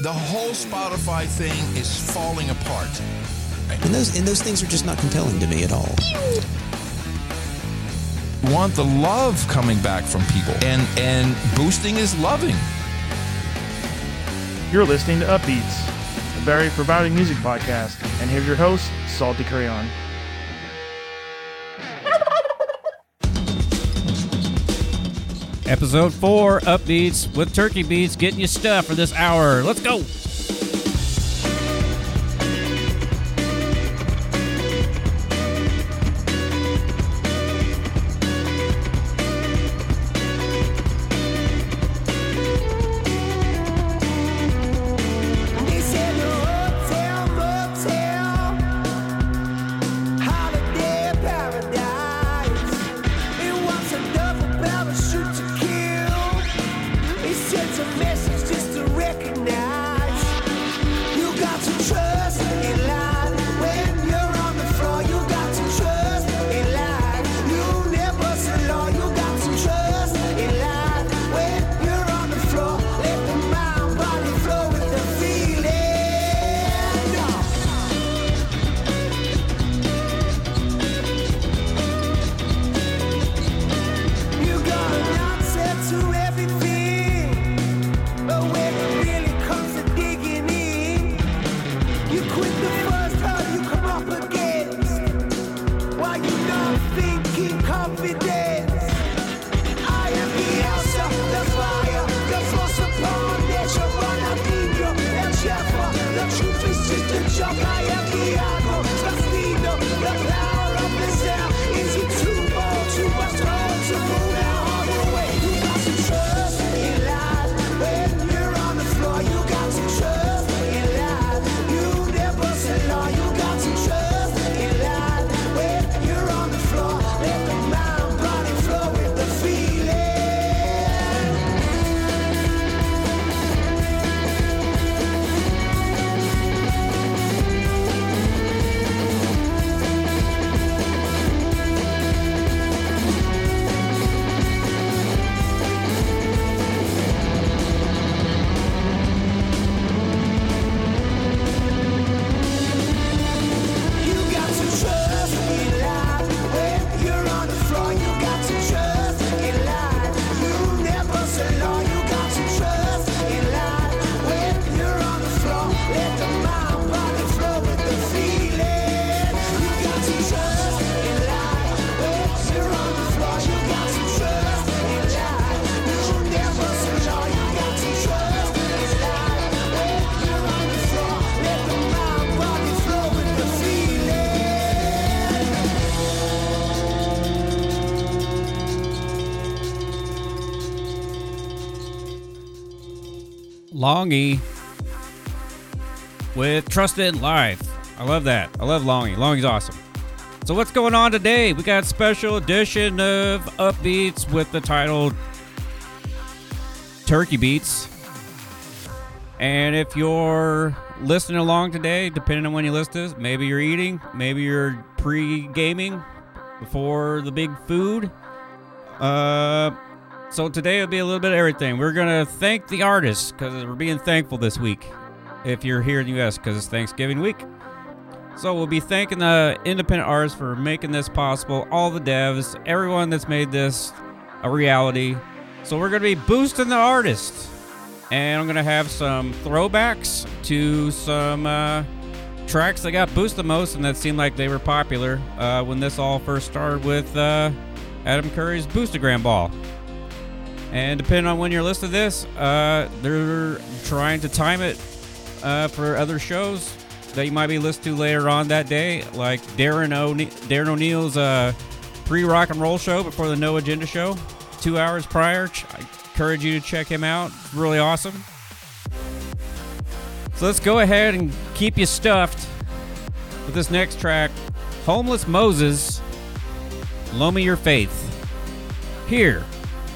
The whole Spotify thing is falling apart. And those and those things are just not compelling to me at all. Want the love coming back from people, and and boosting is loving. You're listening to Upbeats, a Barry Providing Music podcast, and here's your host, Salty Crayon. Episode 4 Upbeats with Turkey Beats getting you stuff for this hour. Let's go. Longy with Trusted Life. I love that. I love Longy. Longy's awesome. So what's going on today? We got special edition of Upbeats with the title Turkey Beats. And if you're listening along today, depending on when you listen this, maybe you're eating, maybe you're pre-gaming before the big food. Uh so today will be a little bit of everything. We're gonna thank the artists because we're being thankful this week. If you're here in the U.S. because it's Thanksgiving week, so we'll be thanking the independent artists for making this possible. All the devs, everyone that's made this a reality. So we're gonna be boosting the artists, and I'm gonna have some throwbacks to some uh, tracks that got boosted the most and that seemed like they were popular uh, when this all first started with uh, Adam Curry's Boostagram Ball. And depending on when you're listening to this, uh, they're trying to time it uh, for other shows that you might be listening to later on that day, like Darren, O'Ne- Darren O'Neill's uh, pre rock and roll show before the No Agenda show, two hours prior. I encourage you to check him out. Really awesome. So let's go ahead and keep you stuffed with this next track Homeless Moses, Loan Me Your Faith. Here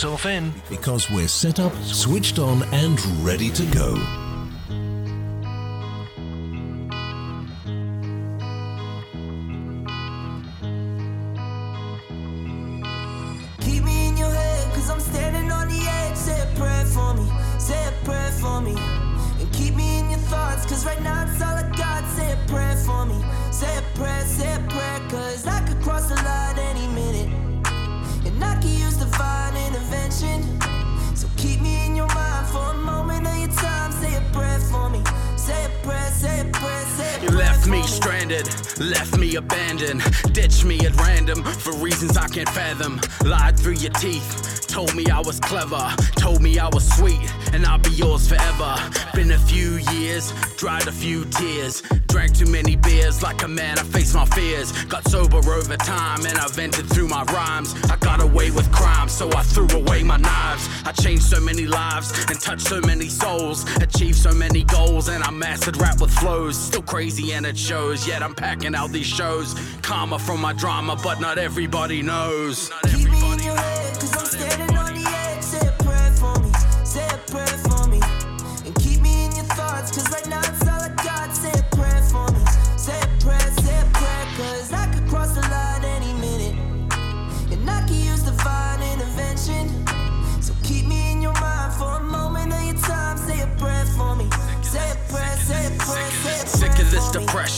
yourself in because we're set up, switched on, and ready to go. stranded, left me abandoned, ditched me at random for reasons I can't fathom, lied through your teeth told me I was clever, told me I was sweet, and I'll be yours forever. Been a few years, dried a few tears, drank too many beers like a man, I faced my fears. Got sober over time, and I vented through my rhymes. I got away with crime, so I threw away my knives. I changed so many lives, and touched so many souls, achieved so many goals, and I mastered rap with flows. Still crazy, and it shows, yet I'm packing out these shows. Karma from my drama, but not everybody knows. Not everybody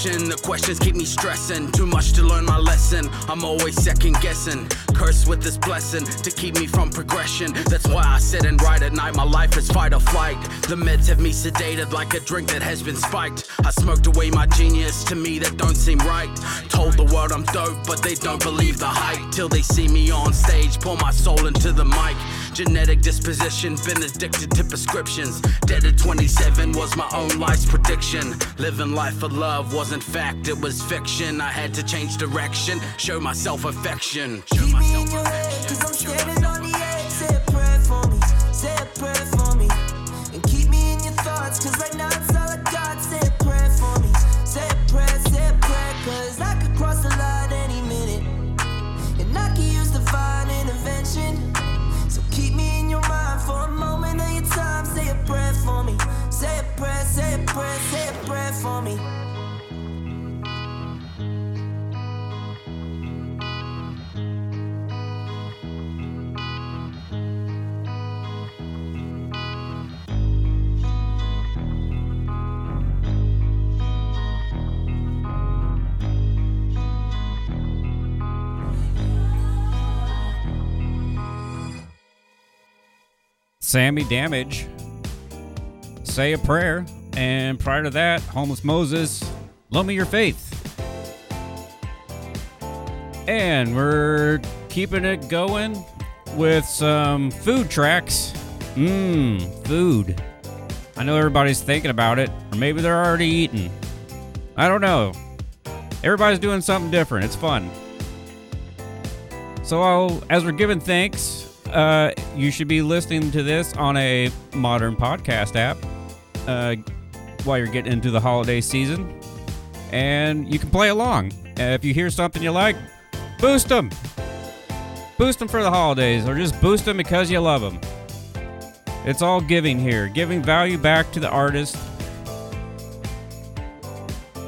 the questions keep me stressing. Too much to learn my lesson, I'm always second guessing. Cursed with this blessing to keep me from progression. That's why I sit and write at night, my life is fight or flight. The meds have me sedated like a drink that has been spiked. I smoked away my genius, to me that don't seem right. Told the world I'm dope, but they don't believe the hype. Till they see me on stage, pour my soul into the mic. Genetic disposition, been addicted to prescriptions. Dead at 27 was my own life's prediction. Living life for love wasn't fact, it was fiction. I had to change direction, show myself affection. Show Keep me in myself affection. For me. Sammy Damage, Say a Prayer, and prior to that, Homeless Moses, Loan Me Your Faith. And we're keeping it going with some food tracks. Mmm, food. I know everybody's thinking about it, or maybe they're already eating. I don't know. Everybody's doing something different. It's fun. So, I'll, as we're giving thanks, uh, you should be listening to this on a modern podcast app uh, while you're getting into the holiday season. And you can play along. If you hear something you like, boost them. Boost them for the holidays, or just boost them because you love them. It's all giving here, giving value back to the artist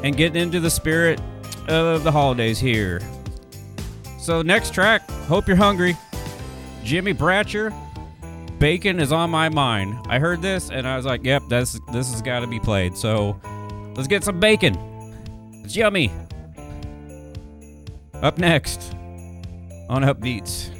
and getting into the spirit of the holidays here. So, next track, Hope You're Hungry. Jimmy Bratcher, bacon is on my mind. I heard this and I was like, yep, this this has got to be played. So, let's get some bacon. It's yummy. Up next on Upbeats.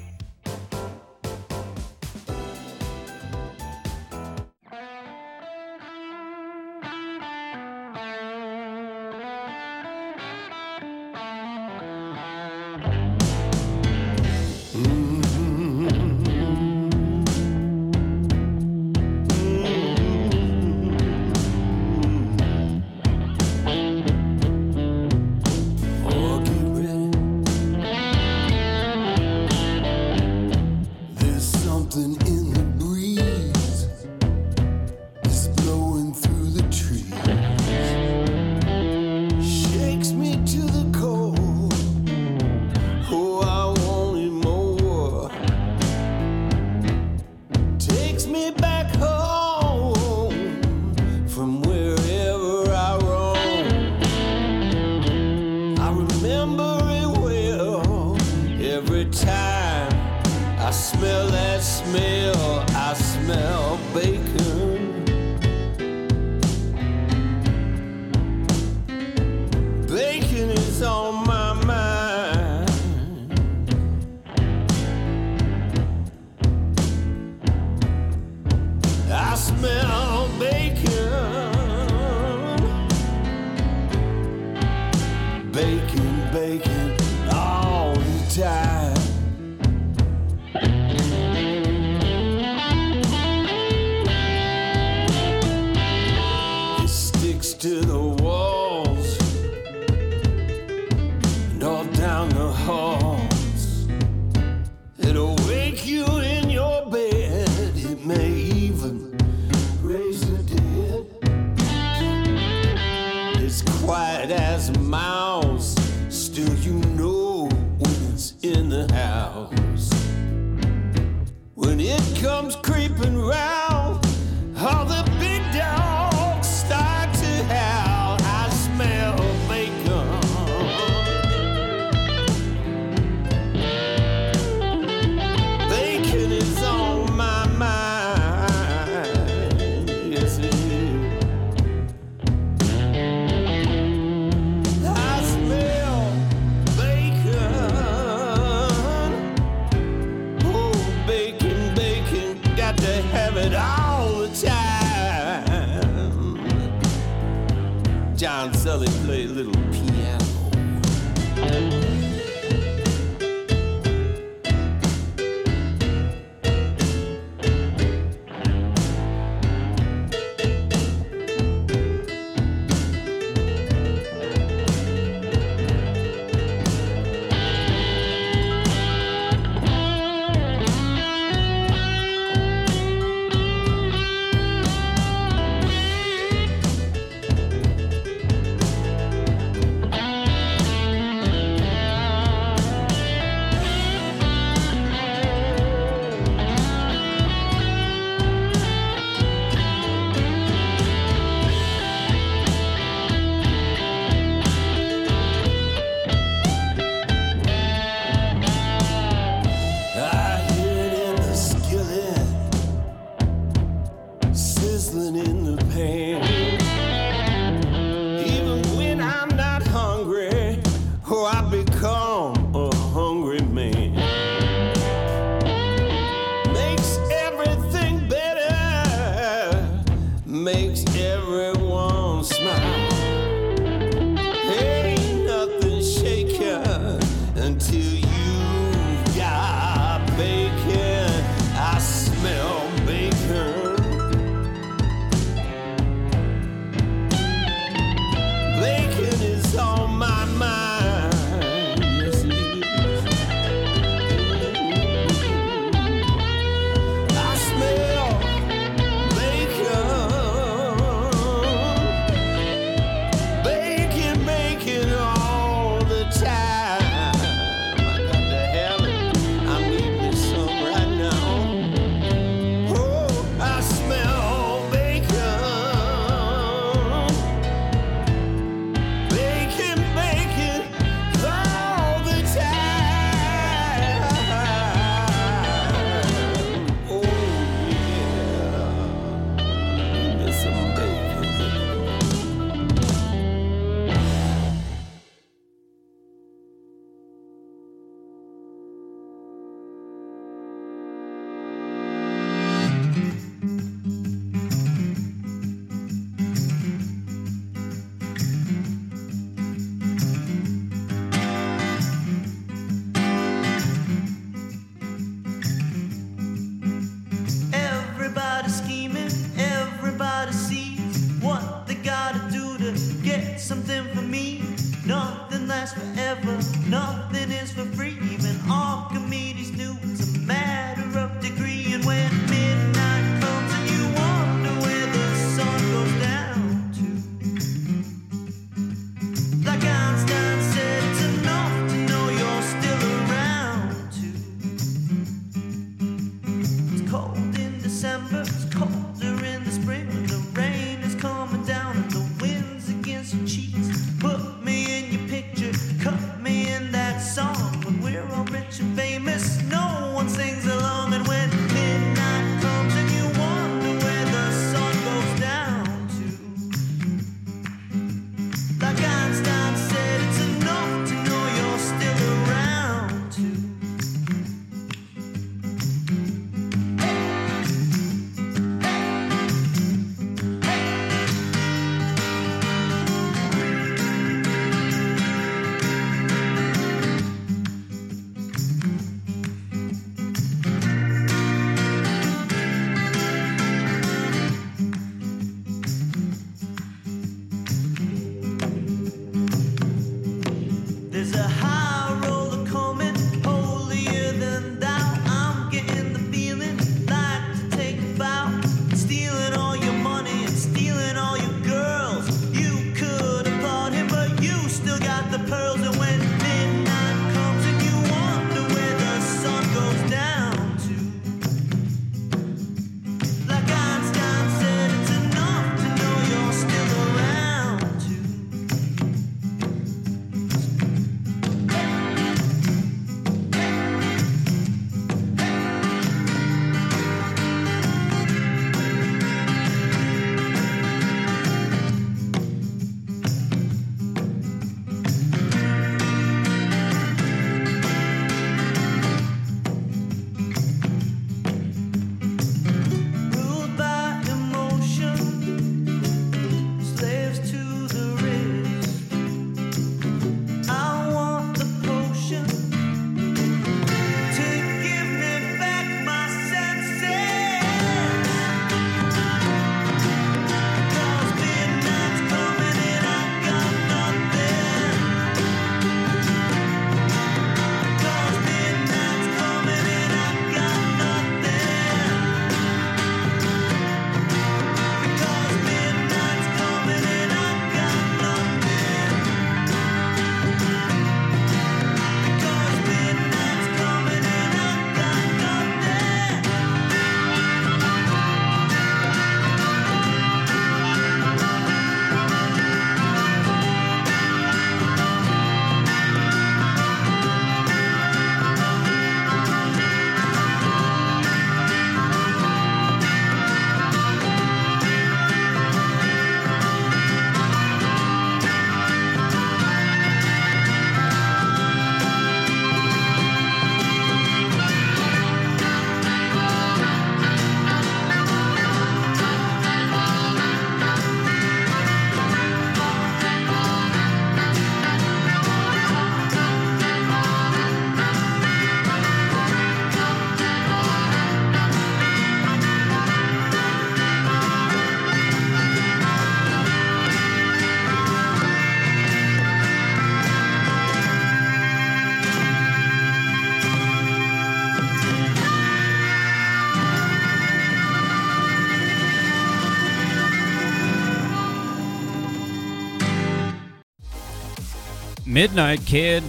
Midnight Kid.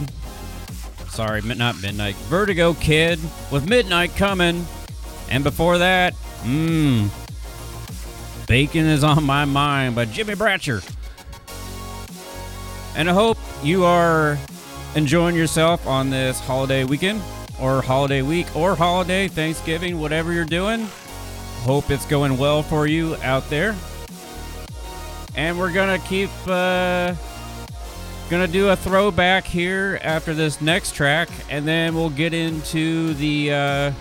Sorry, not Midnight. Vertigo Kid with Midnight Coming. And before that, mmm. Bacon is on my mind by Jimmy Bratcher. And I hope you are enjoying yourself on this holiday weekend or holiday week or holiday, Thanksgiving, whatever you're doing. Hope it's going well for you out there. And we're going to keep uh to do a throwback here after this next track and then we'll get into the uh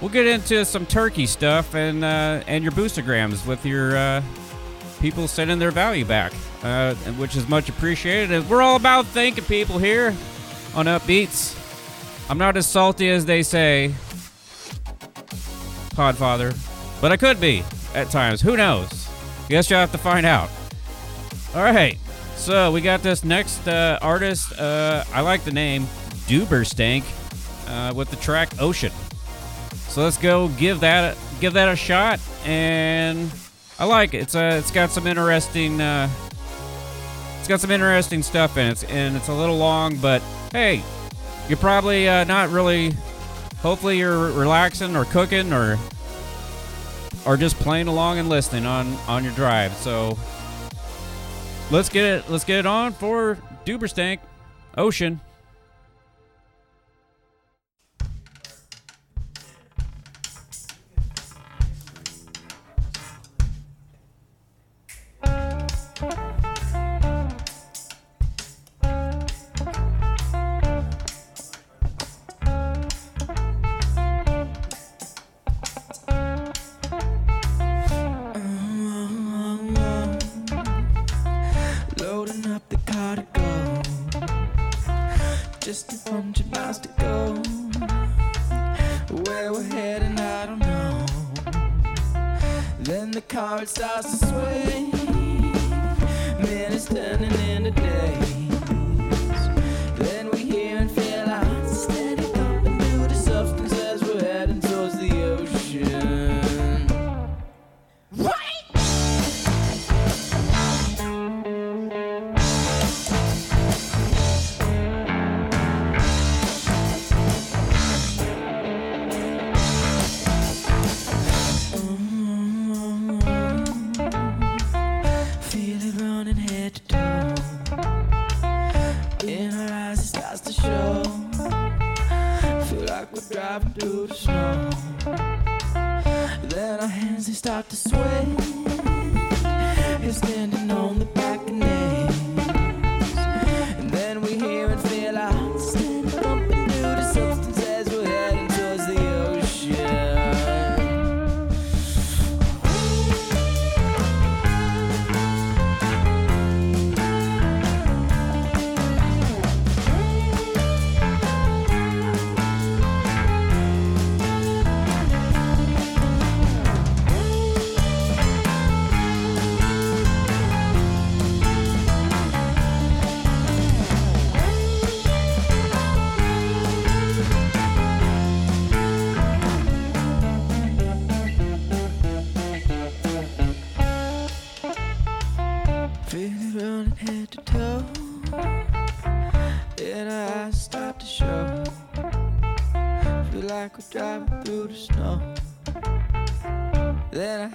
we'll get into some turkey stuff and uh and your boostagrams with your uh people sending their value back, uh, which is much appreciated. We're all about thanking people here on Upbeats. I'm not as salty as they say, Podfather, but I could be at times. Who knows? Guess you'll have to find out. All right, so we got this next uh, artist. Uh, I like the name Duberstank uh, with the track Ocean. So let's go give that give that a shot and I like it. It's uh, it's got some interesting uh, it's got some interesting stuff in it, and it's a little long, but hey, you're probably uh, not really. Hopefully, you're relaxing or cooking or or just playing along and listening on on your drive. So let's get it let's get it on for Duberstank Ocean.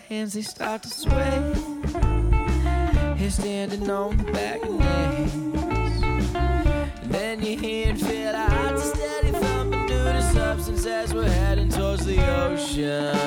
Hands they start to sway. Here standing on the back. And then you hear and feel hearts are steady thumping through the substance as we're heading towards the ocean.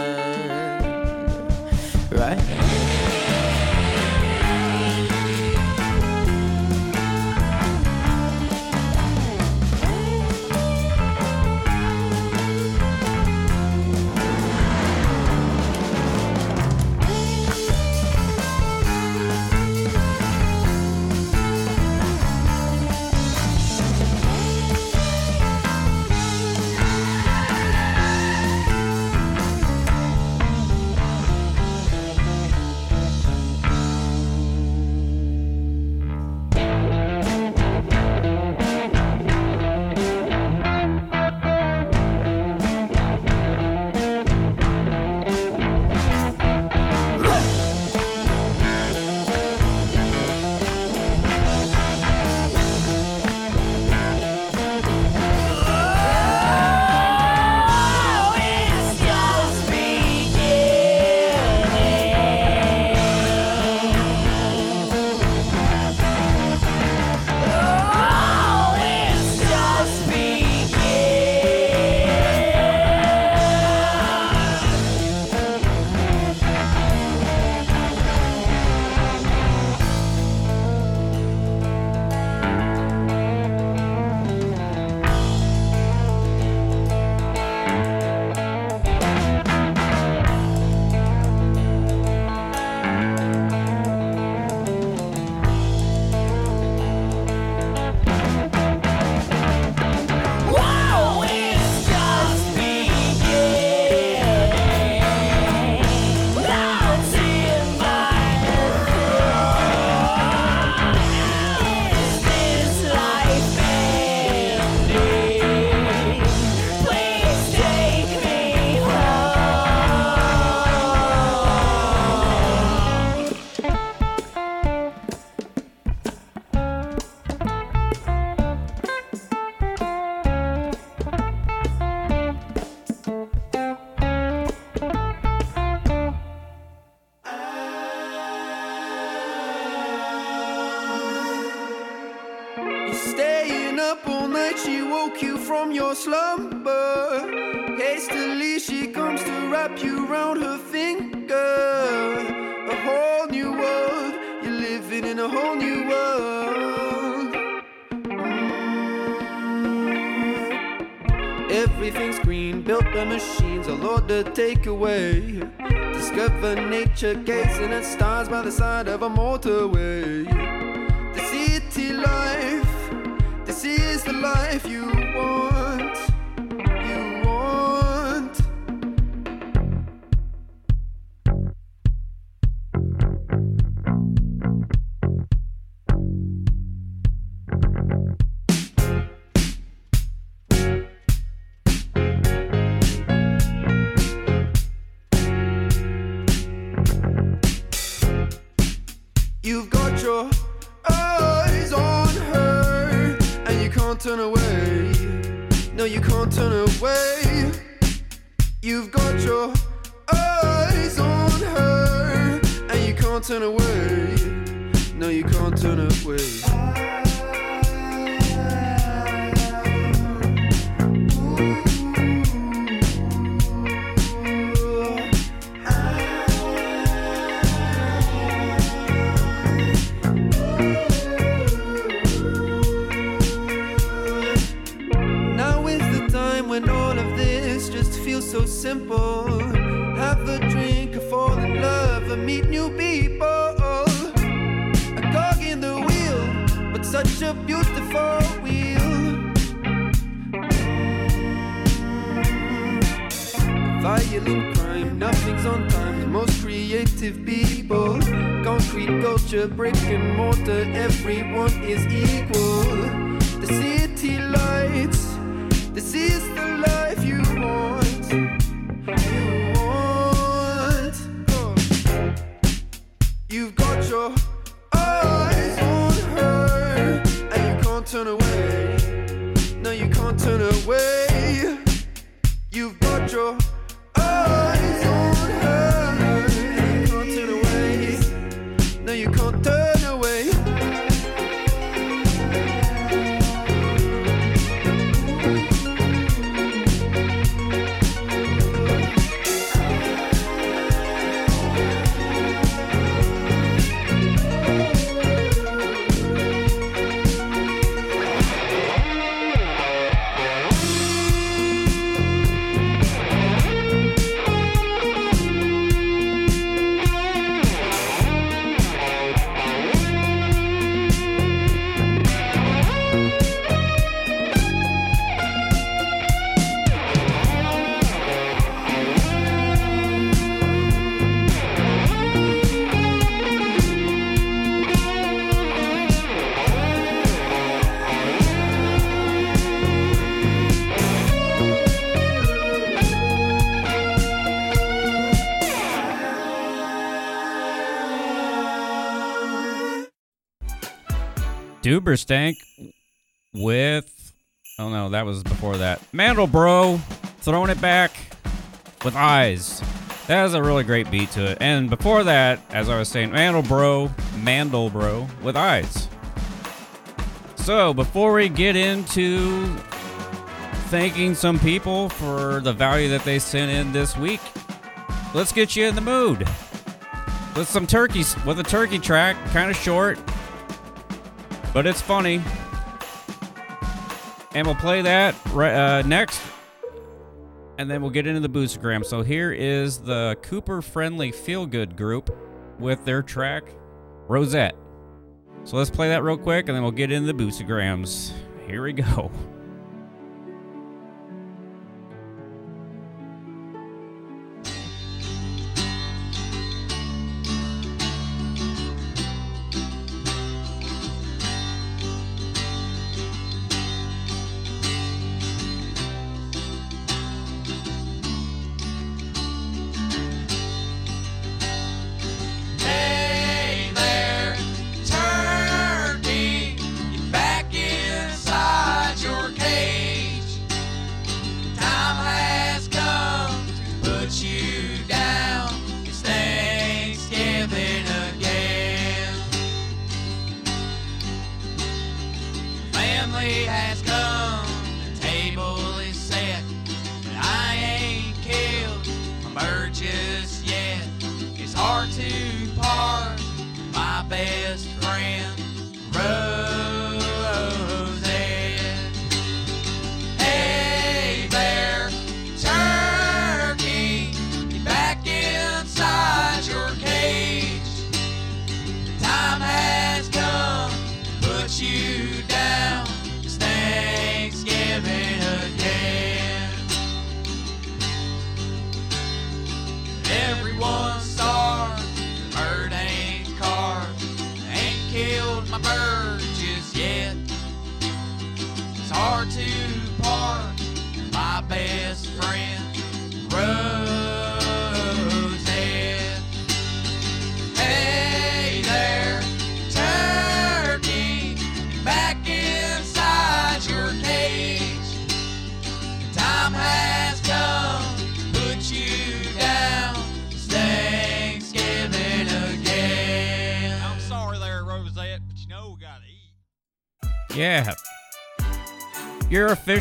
Machines, a lot to take away. Discover nature, gazing at stars by the side of a motorway. The city life, this is the life you want. Such a beautiful wheel. Violent crime, nothing's on time. The most creative people. Concrete culture, brick and mortar, everyone is equal. The city lights, this is the life you want. You want. Oh. You've got your turn away. No, you can't turn away. You've got your Duberstank with oh no, that was before that. Mandelbro throwing it back with eyes. That has a really great beat to it. And before that, as I was saying, Mandelbro, Mandelbro with eyes. So before we get into thanking some people for the value that they sent in this week, let's get you in the mood with some turkeys with a turkey track, kind of short, but it's funny. And we'll play that uh, next, and then we'll get into the boostagram. So here is the Cooper Friendly Feel Good group with their track Rosette. So let's play that real quick, and then we'll get into the boostagrams. Here we go.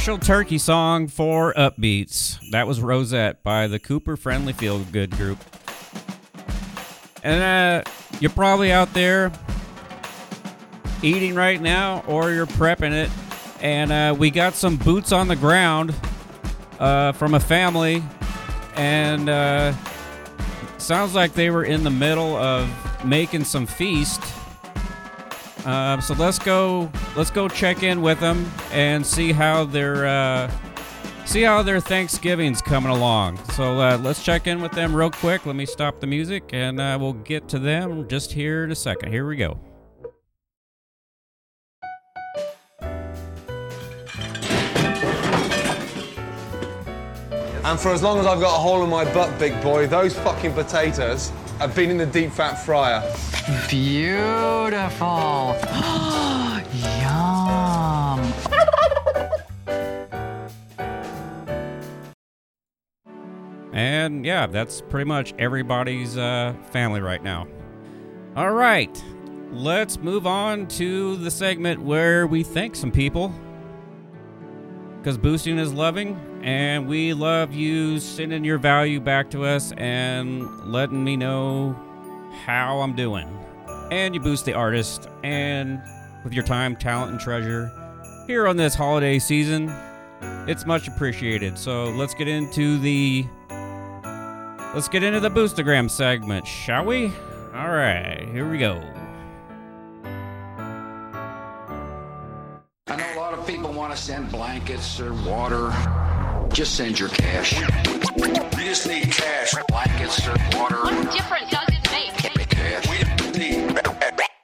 Official turkey song for Upbeats. That was Rosette by the Cooper Friendly Feel Good Group. And uh, you're probably out there eating right now or you're prepping it. And uh, we got some boots on the ground uh, from a family. And uh, sounds like they were in the middle of making some feast. Um, so let's go. Let's go check in with them and see how their uh, see how their Thanksgiving's coming along. So uh, let's check in with them real quick. Let me stop the music and uh, we'll get to them just here in a second. Here we go. And for as long as I've got a hole in my butt, big boy, those fucking potatoes have been in the deep fat fryer. Beautiful. Yum. And yeah, that's pretty much everybody's uh, family right now. All right, let's move on to the segment where we thank some people. Because boosting is loving, and we love you sending your value back to us and letting me know how I'm doing. And you boost the artist, and with your time, talent, and treasure here on this holiday season, it's much appreciated. So let's get into the Let's get into the Boostagram segment, shall we? All right, here we go. To send blankets or water. Just send your cash. We just need cash. Blankets or water. What difference does it make? Cash. We need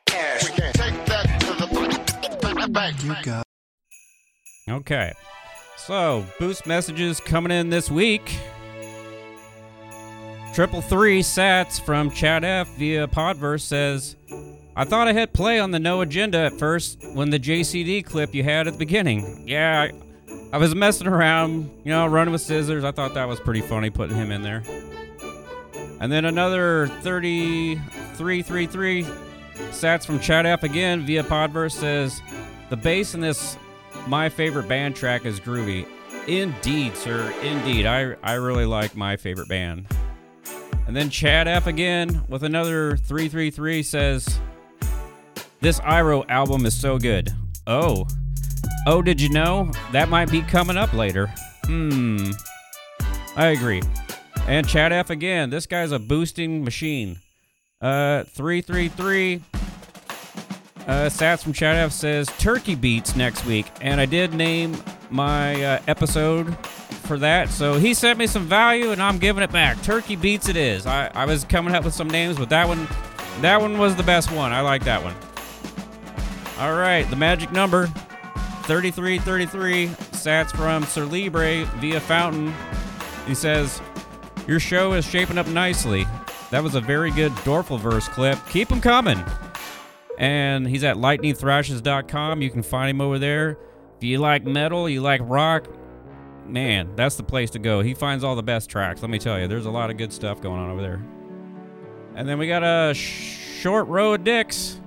cash. We can't take that to the bank. You got. Okay, so boost messages coming in this week. Triple three sats from Chad F via Podverse says, I thought I hit play on the no agenda at first when the JCD clip you had at the beginning. Yeah, I, I was messing around, you know, running with scissors. I thought that was pretty funny putting him in there. And then another 3333 sats from Chad F again via Podverse says, The bass in this my favorite band track is groovy. Indeed, sir. Indeed. I, I really like my favorite band. And then Chad F again with another 333 says, This Iro album is so good. Oh. Oh, did you know? That might be coming up later. Hmm. I agree. And Chad F again. This guy's a boosting machine. Uh, 333. Uh, Sats from Chad F says Turkey Beats next week. And I did name my uh, episode for that. So he sent me some value and I'm giving it back. Turkey Beats it is. I, I was coming up with some names, but that one that one was the best one. I like that one. All right, the magic number 3333 sats from Sir Libre via Fountain. He says, Your show is shaping up nicely. That was a very good Dorfelverse clip. Keep them coming. And he's at lightningthrashes.com. You can find him over there. If you like metal, you like rock, man, that's the place to go. He finds all the best tracks. Let me tell you, there's a lot of good stuff going on over there. And then we got a short row of dicks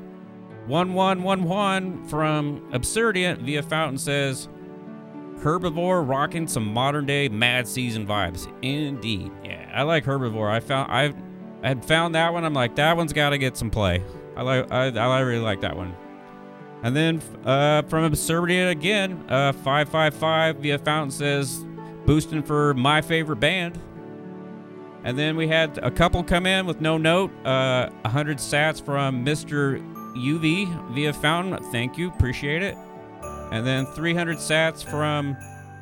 1111 from Absurdient via Fountain says, Herbivore rocking some modern day Mad Season vibes. Indeed. Yeah, I like Herbivore. I found I I had found that one. I'm like, that one's got to get some play. I like I, I really like that one. And then uh, from Absurdient again, uh, 555 via Fountain says, boosting for my favorite band. And then we had a couple come in with no note. Uh, 100 sats from Mr. UV via Fountain. Thank you. Appreciate it. And then 300 sats from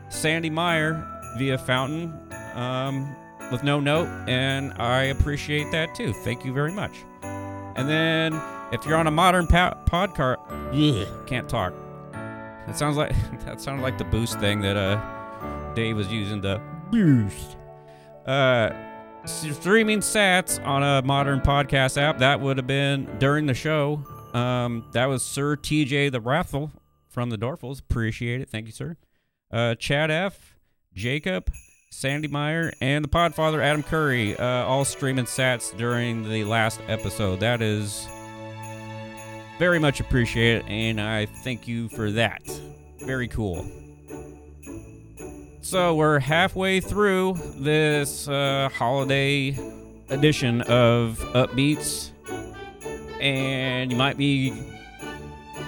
Sandy Meyer via Fountain um, with no note. And I appreciate that too. Thank you very much. And then if you're on a modern pa- podcast, can't talk. That sounds like that sounded like the boost thing that uh Dave was using to boost. Uh, streaming sats on a modern podcast app. That would have been during the show. Um, that was Sir TJ the Wrathful from the Dorfels. Appreciate it. Thank you, sir. Uh, Chad F, Jacob, Sandy Meyer, and the Podfather Adam Curry, uh, all streaming sats during the last episode. That is very much appreciated, and I thank you for that. Very cool. So we're halfway through this uh, holiday edition of Upbeats, and you might be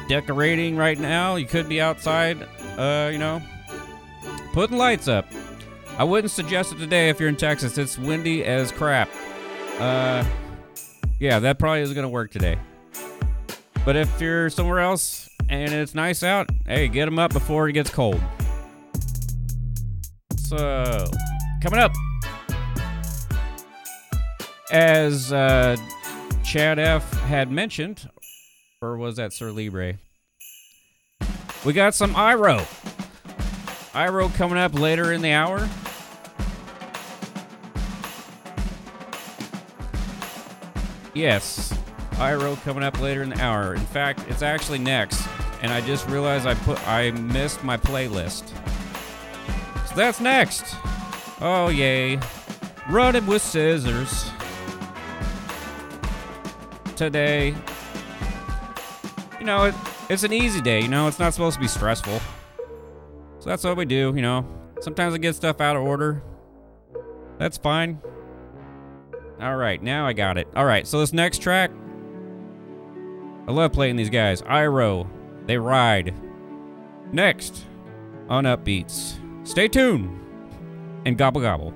decorating right now. You could be outside, uh, you know, putting lights up. I wouldn't suggest it today if you're in Texas. It's windy as crap. Uh, yeah, that probably isn't gonna work today. But if you're somewhere else and it's nice out, hey, get them up before it gets cold. So, coming up, as uh, Chad F had mentioned, or was that Sir Libre? We got some Iro. Iro coming up later in the hour. Yes, Iro coming up later in the hour. In fact, it's actually next, and I just realized I put I missed my playlist. So that's next. Oh yay, running with scissors. Today, you know it, it's an easy day. You know it's not supposed to be stressful. So that's what we do. You know, sometimes I get stuff out of order. That's fine. All right, now I got it. All right, so this next track, I love playing these guys. Iro, they ride. Next on Upbeats. Stay tuned and gobble gobble.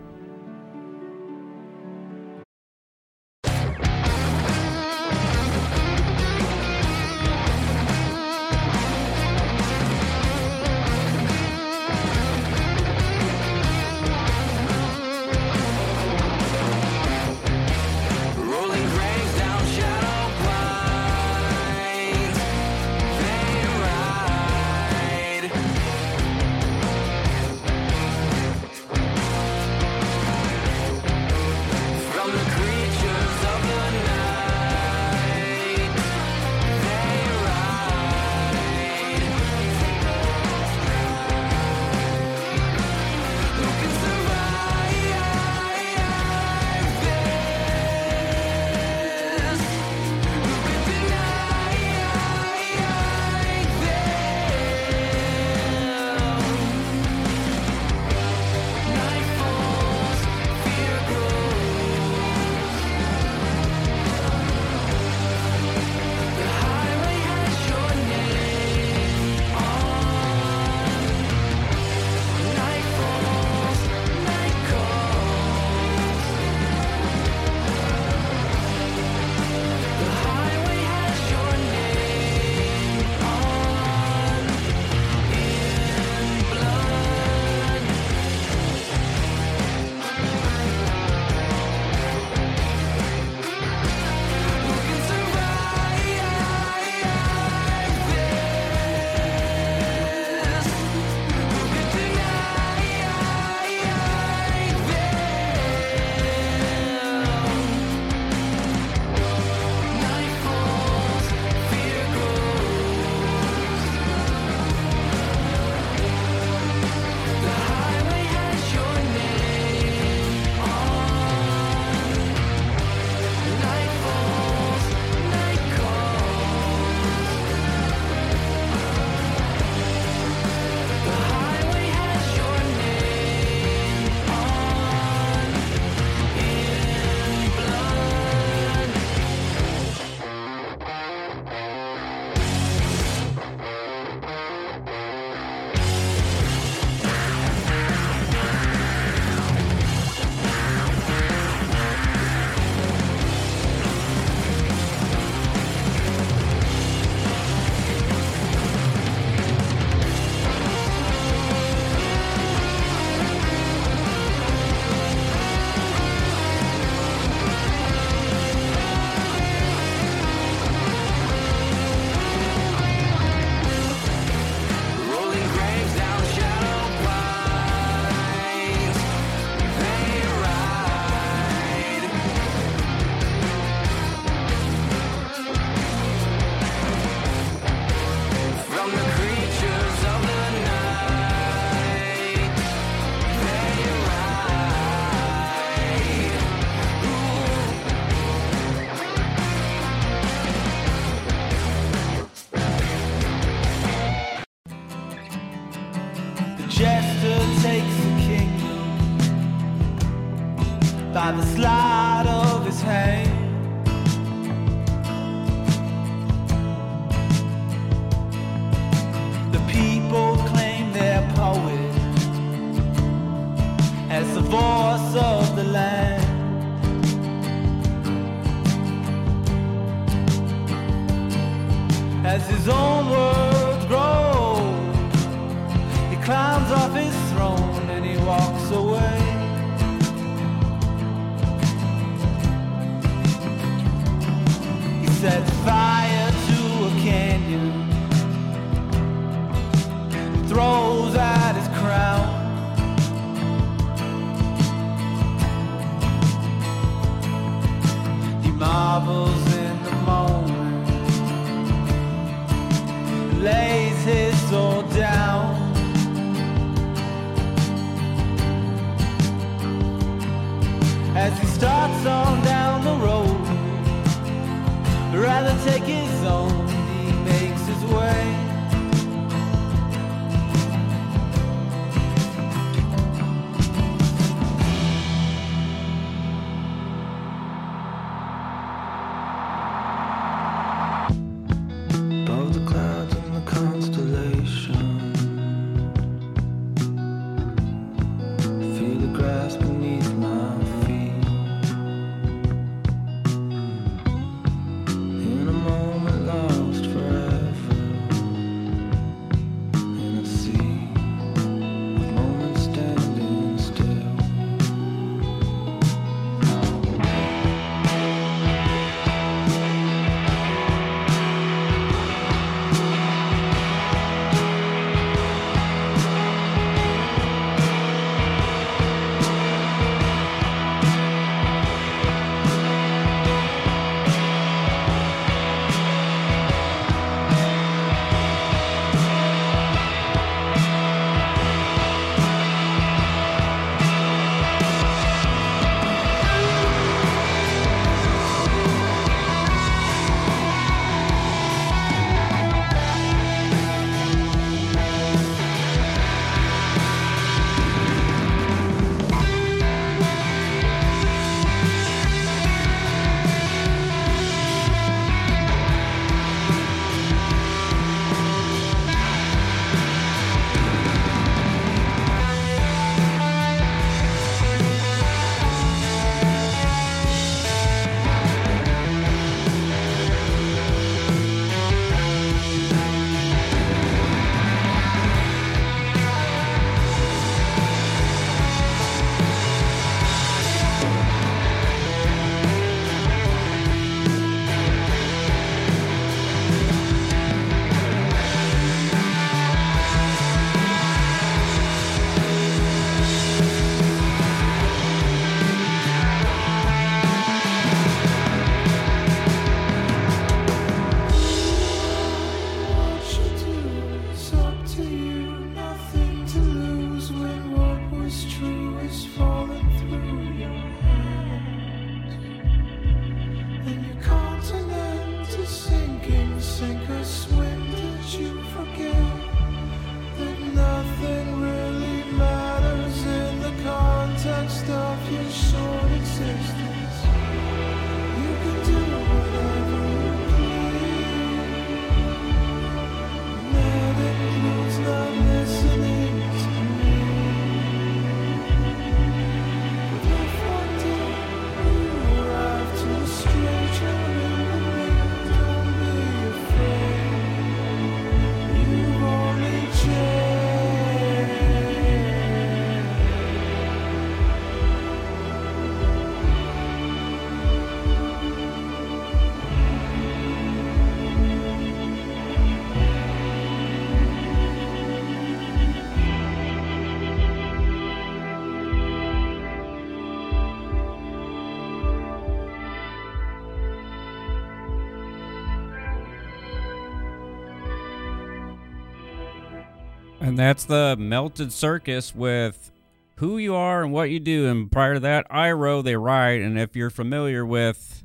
That's the Melted Circus with who you are and what you do. And prior to that, Iro, They Ride. And if you're familiar with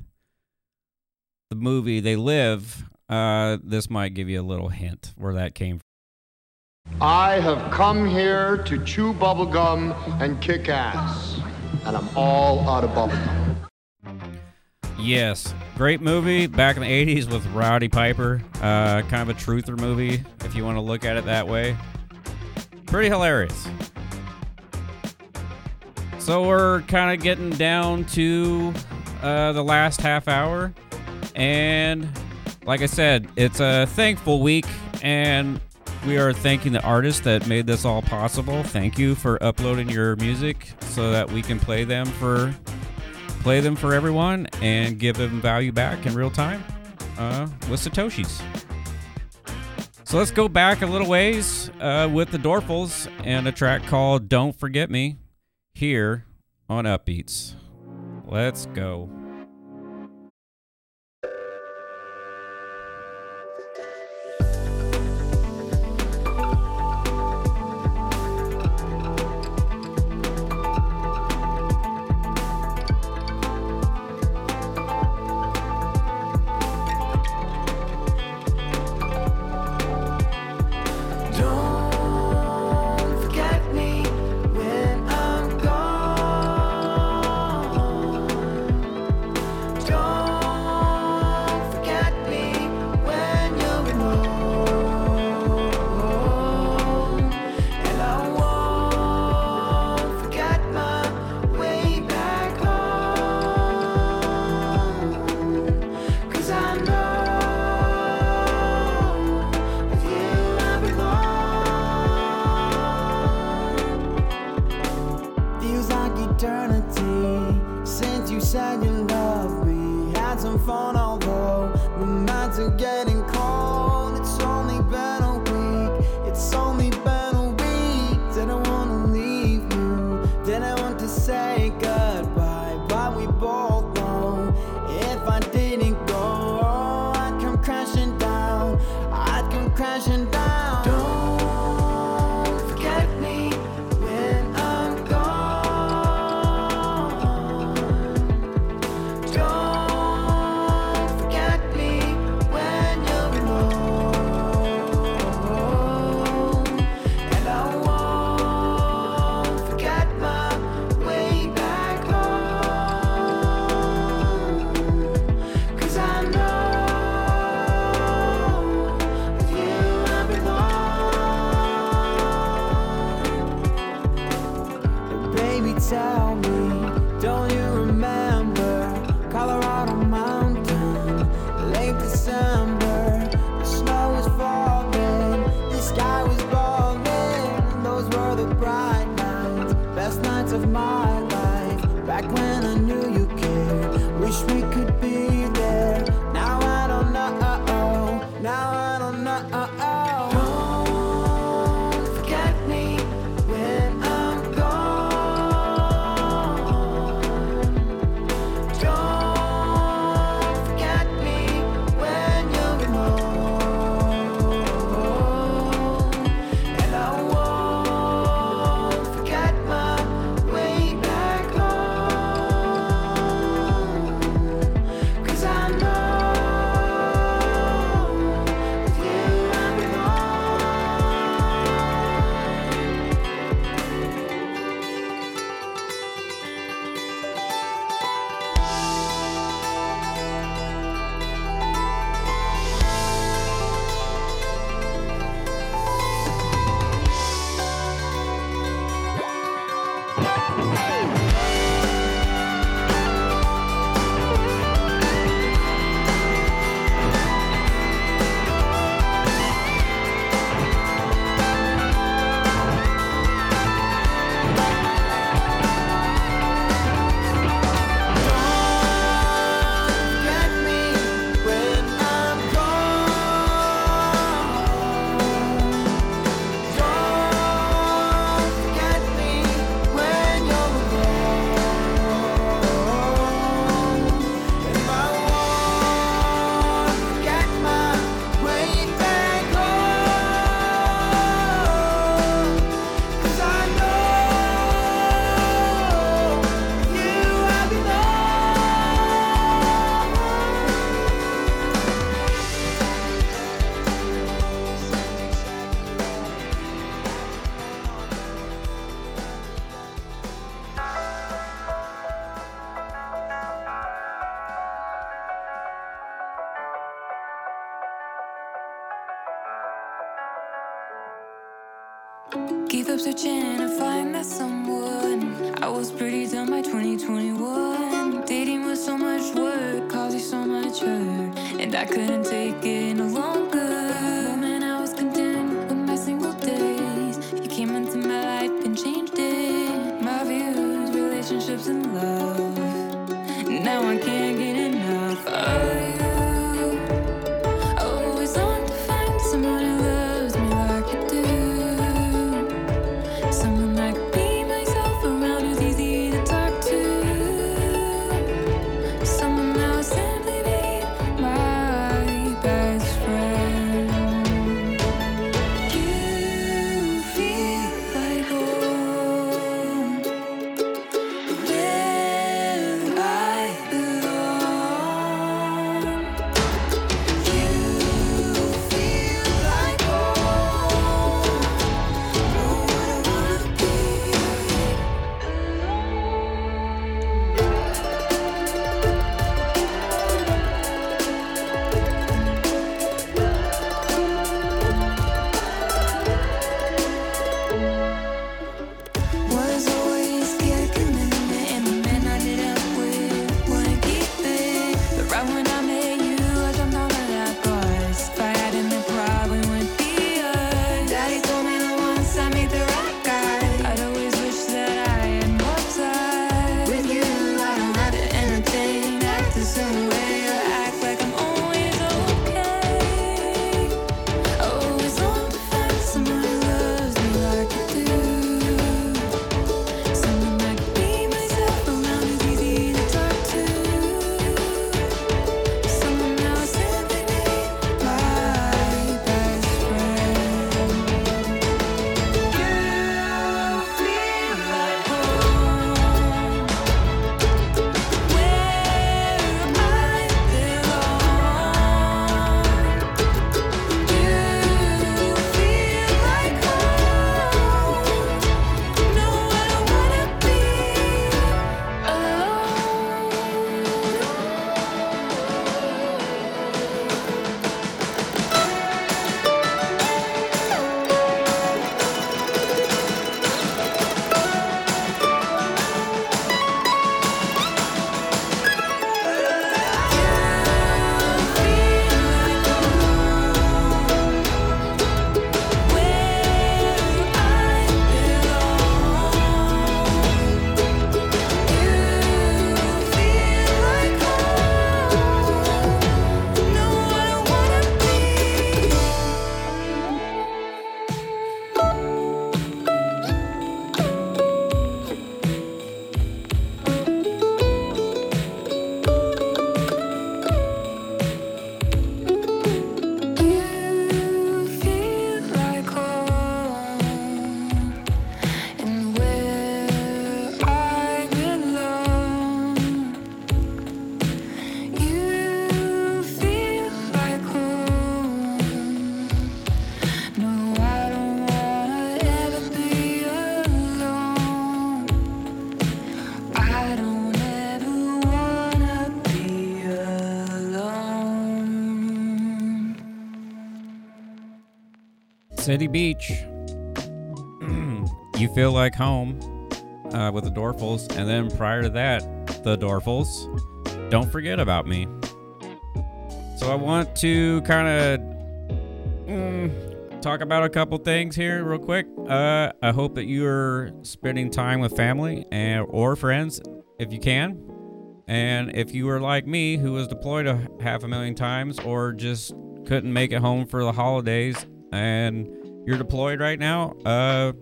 the movie They Live, uh, this might give you a little hint where that came from. I have come here to chew bubblegum and kick ass. and I'm all out of bubblegum. Yes, great movie back in the 80s with Roddy Piper. Uh, kind of a truther movie, if you want to look at it that way. Pretty hilarious. So we're kind of getting down to uh, the last half hour. And like I said, it's a thankful week. And we are thanking the artists that made this all possible. Thank you for uploading your music so that we can play them for play them for everyone and give them value back in real time uh, with Satoshis. So let's go back a little ways uh, with the Dorfels and a track called Don't Forget Me here on Upbeats. Let's go. Eternity since you said you loved me. Had some fun, although my nights are getting City Beach. you feel like home uh, with the Dorfels, and then prior to that, the Dorfels. Don't forget about me. So I want to kind of mm, talk about a couple things here real quick. Uh, I hope that you're spending time with family and or friends if you can. And if you were like me, who was deployed a half a million times or just couldn't make it home for the holidays, and you're deployed right now, uh,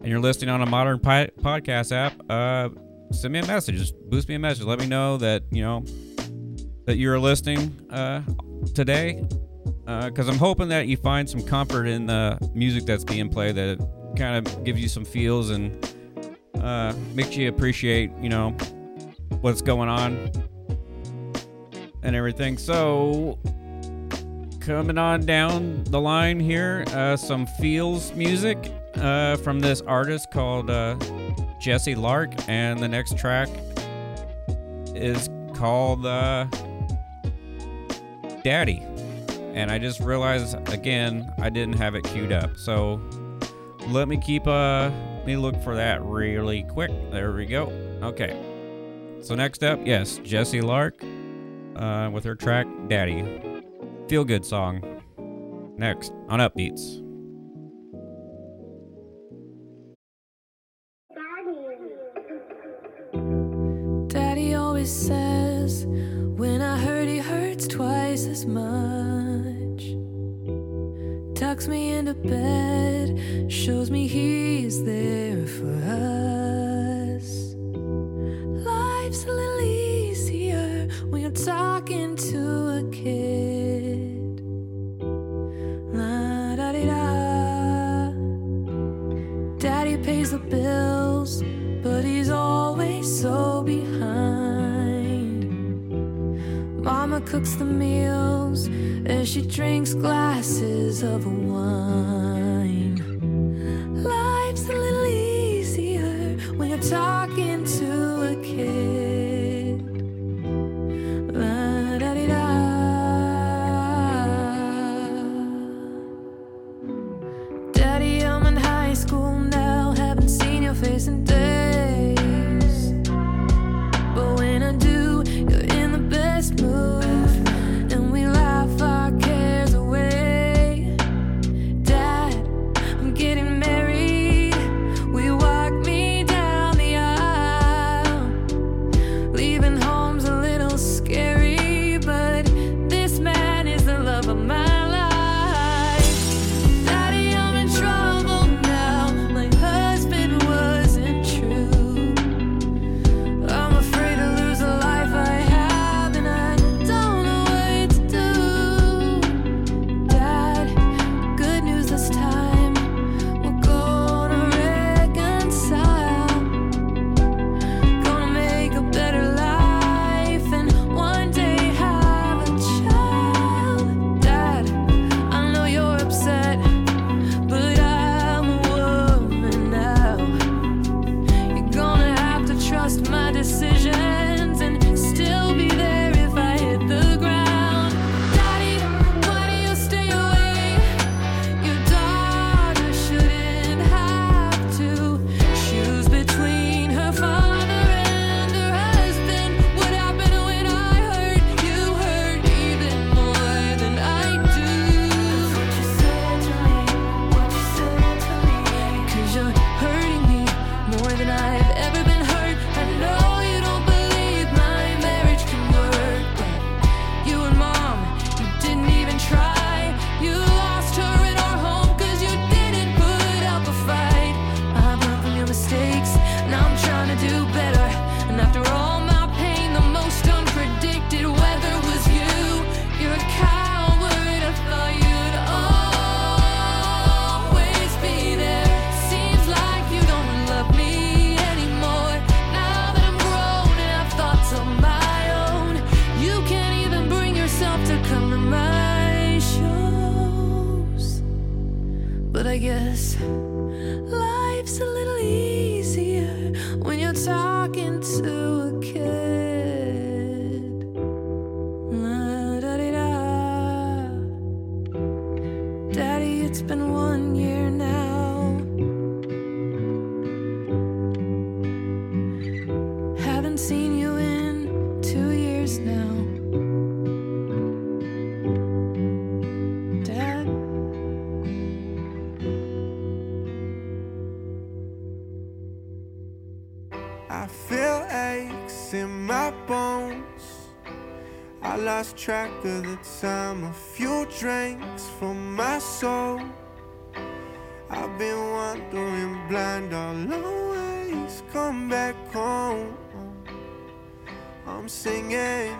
and you're listening on a modern pi- podcast app, uh, send me a message. Just boost me a message. Let me know that you know that you're listening uh, today, because I'm hoping that you find some comfort in the music that's being played. That kind of gives you some feels and uh, makes you appreciate, you know, what's going on and everything. So, coming on down the line here, uh, some feels music uh, from this artist called uh, Jesse Lark, and the next track is called uh, Daddy. And I just realized again I didn't have it queued up, so let me keep uh me look for that really quick. There we go. Okay. So next up, yes, Jesse Lark uh, with her track Daddy feel good song. Next on Upbeats. Daddy always says, when I hurt, he hurts twice as much. Tucks me into bed, shows me he's there for us. Life's a little easier when you're talking to a kid. pays the bills, but he's always so behind. Mama cooks the meals and she drinks glasses of wine. Life's a little easier when you're talking. But I guess life's a little easier when you're talking to track of the time. A few drinks from my soul. I've been wandering blind. I'll always come back home. I'm singing.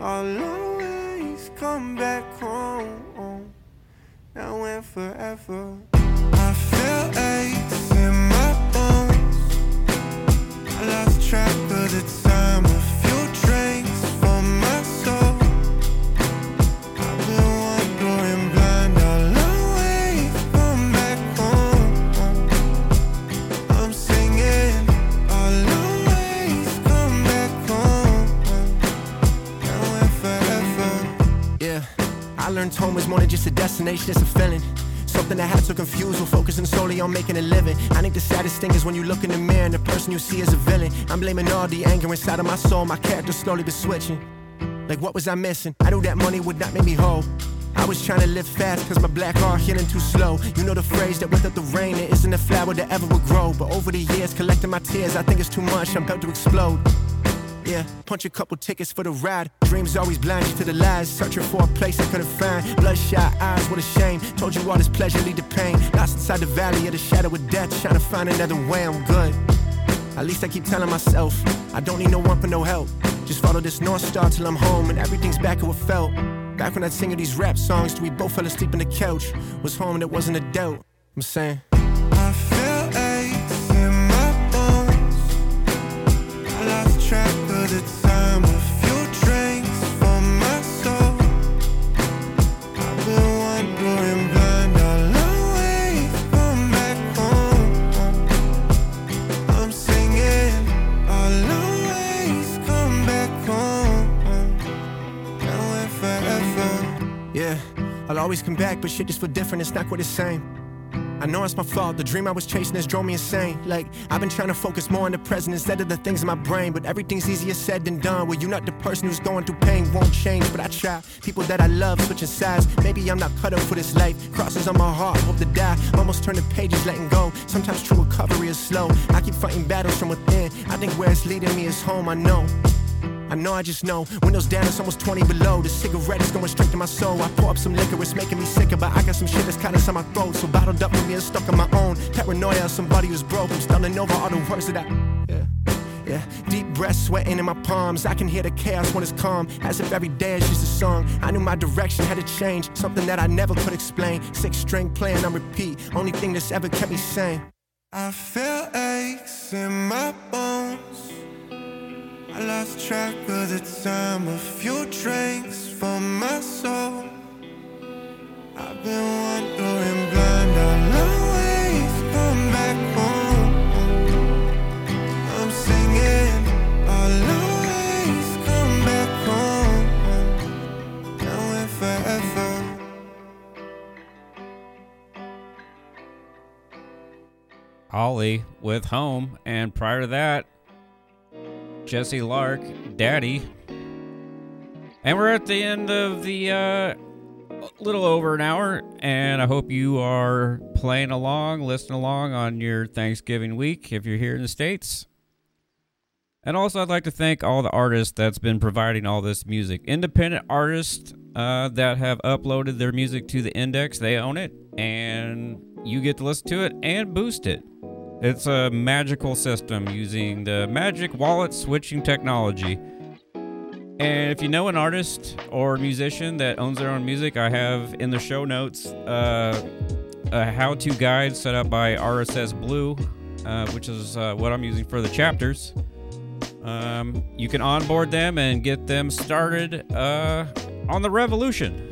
I'll always come back home. Now and forever. I feel aches in my bones. I lost track of the time. I learned home is more than just a destination, it's a feeling. Something that had to confuse with focusing solely on making a living. I think the saddest thing is when you look in the mirror and the person you see is a villain. I'm blaming all the anger inside of my soul, my character slowly been switching. Like, what was I missing? I knew that money would not make me whole. I was trying to live fast, cause my black heart healing too slow. You know the phrase that without the rain, it isn't a flower that ever will grow. But over the years, collecting my tears, I think it's too much, I'm about to explode. Yeah, punch a couple tickets for the ride. Dreams always blind you to the lies. Searching for a place I couldn't find. Bloodshot eyes, what a shame. Told you all this pleasure lead to pain. Lost inside the valley of the shadow of death. Trying to find another way, I'm good. At least I keep telling myself, I don't need no one for no help. Just follow this North Star till I'm home and everything's back how it felt. Back when I'd sing these rap songs till we both fell asleep on the couch. Was home and it wasn't a doubt. I'm saying. Back, but shit just feel different. It's not quite the same. I know it's my fault. The dream I was chasing has drove me insane. Like, I've been trying to focus more on the present instead of the things in my brain. But everything's easier said than done. Well, you're not the person who's going through pain, won't change. But I try. People that I love switching sides. Maybe I'm not cut up for this life. Crosses on my heart, hope to die. Almost turn the pages, letting go. Sometimes true recovery is slow. I keep fighting battles from within. I think where it's leading me is home, I know. I know, I just know. Windows down, it's almost 20 below. The cigarette is going straight to my soul. I pour up some liquor, it's making me sicker. But I got some shit that's caught inside my throat. So bottled up with me and stuck on my own. Paranoia, somebody who's broke. I'm stumbling over all the words that I. Yeah. Yeah, deep breath sweating in my palms. I can hear the chaos when it's calm, as if every day is just a song. I knew my direction had to change, something that I never could explain. Six string playing on repeat, only thing that's ever kept me sane. I feel aches in my bones. I lost track of the time. A few drinks for my soul. I've been wandering blind all the ways. Come back home. I'm singing all the ways. Come back home. Now and forever. Ollie with Home, and prior to that, Jesse Lark, Daddy. And we're at the end of the uh, little over an hour, and I hope you are playing along, listening along on your Thanksgiving week if you're here in the States. And also, I'd like to thank all the artists that's been providing all this music. Independent artists uh, that have uploaded their music to the index, they own it, and you get to listen to it and boost it. It's a magical system using the Magic Wallet switching technology. And if you know an artist or musician that owns their own music, I have in the show notes uh, a how to guide set up by RSS Blue, uh, which is uh, what I'm using for the chapters. Um, you can onboard them and get them started uh, on the revolution.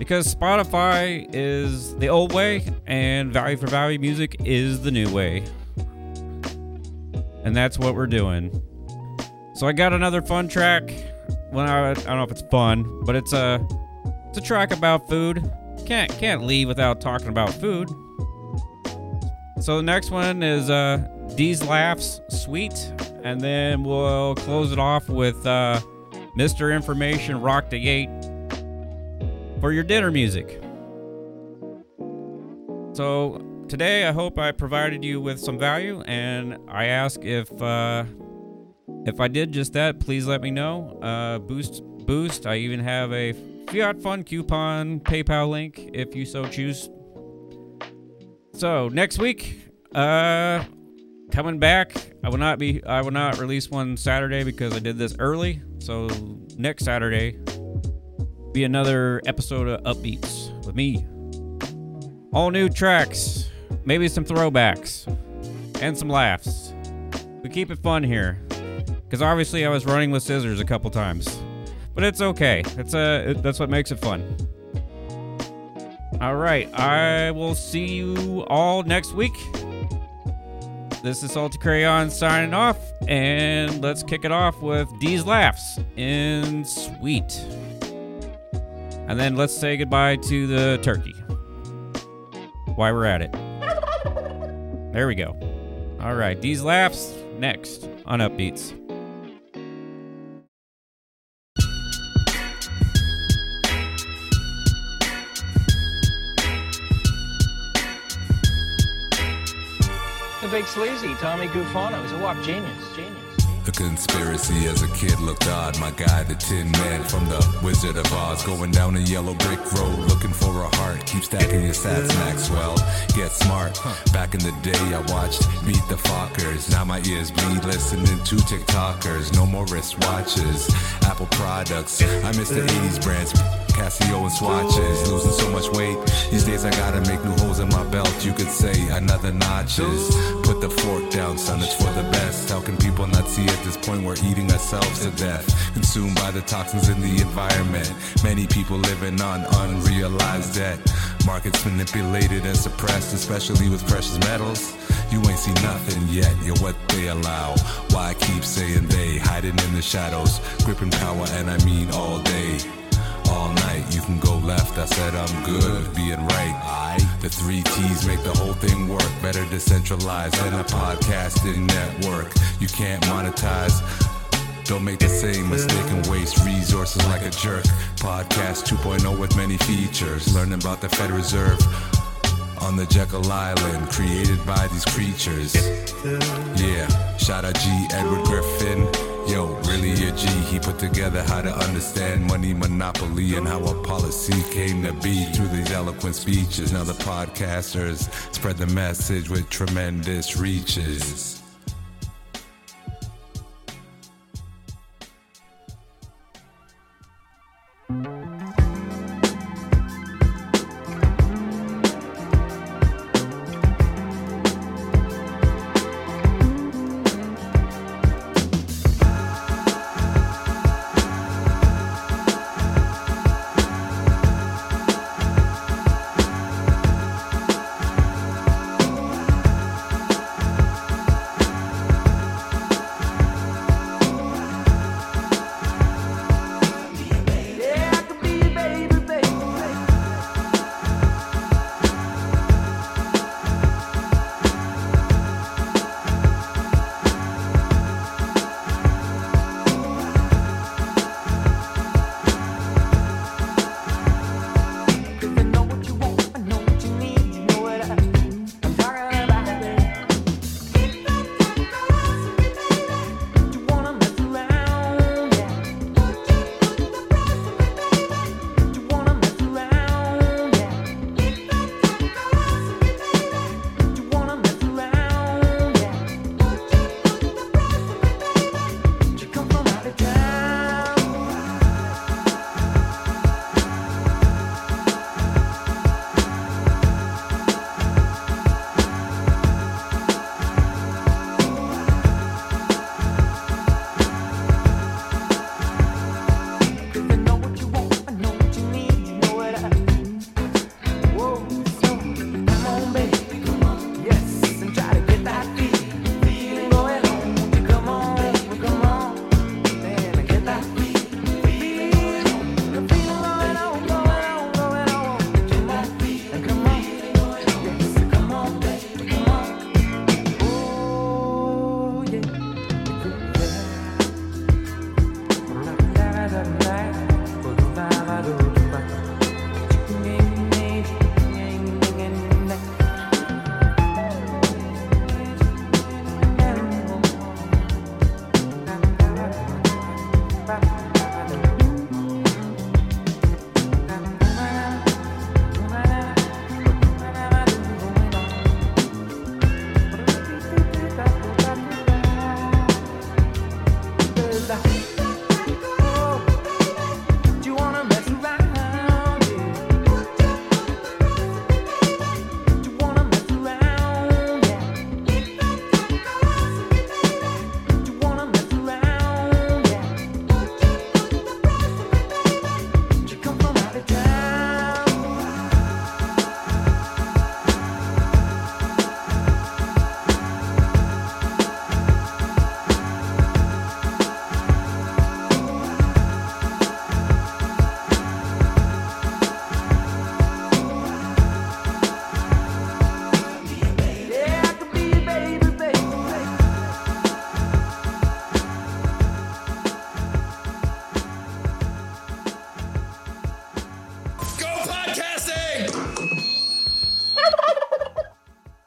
Because Spotify is the old way and value for value music is the new way. And that's what we're doing. So I got another fun track. Well, I, I don't know if it's fun, but it's a it's a track about food. Can't can't leave without talking about food. So the next one is uh D's Laughs Sweet, and then we'll close it off with uh Mr. Information Rock the Gate for your dinner music. So today I hope I provided you with some value, and I ask if uh, if I did just that, please let me know. Uh, boost, boost. I even have a Fiat Fun coupon PayPal link if you so choose. So next week, uh, coming back. I will not be. I will not release one Saturday because I did this early. So next Saturday be another episode of Upbeats with me. All new tracks, maybe some throwbacks, and some laughs. We keep it fun here, because obviously I was running with scissors a couple times, but it's okay. It's a it, that's what makes it fun. All right, I will see you all next week. This is Salty Crayon signing off, and let's kick it off with D's Laughs in Sweet. And then let's say goodbye to the turkey. why we're at it. There we go. All right, these laughs next on Upbeats. The big sleazy, Tommy Gufano. He's a WAP genius. Genius. The conspiracy as a kid looked odd. My guy, the Tin Man from the Wizard of Oz, going down a yellow brick road looking for a heart. Keep stacking your sats, Maxwell. Get smart. Back in the day, I watched Meet the Fockers. Now my ears bleed listening to TikTokers. No more wristwatches. Apple products. I miss the 80s brands. Casio and swatches, losing so much weight. These days I gotta make new holes in my belt. You could say another notches. Put the fork down, son, it's for the best. How can people not see at this point we're eating ourselves to death? Consumed by the toxins in the environment. Many people living on unrealized debt. Markets manipulated and suppressed, especially with precious metals. You ain't see nothing yet, you're what they allow. Why I keep saying they, hiding in the shadows, gripping power, and I mean all day all night. You can go left. I said I'm good, being right. I the three T's make the whole thing work. Better decentralized than a podcasting network. You can't monetize. Don't make the same mistake and waste resources like a jerk. Podcast 2.0 with many features. Learning about the Fed Reserve on the Jekyll Island, created by these creatures. Yeah, shout out G. Edward Griffin. Yo, really a G. He put together how to understand money monopoly and how a policy came to be through these eloquent speeches. Now the podcasters spread the message with tremendous reaches.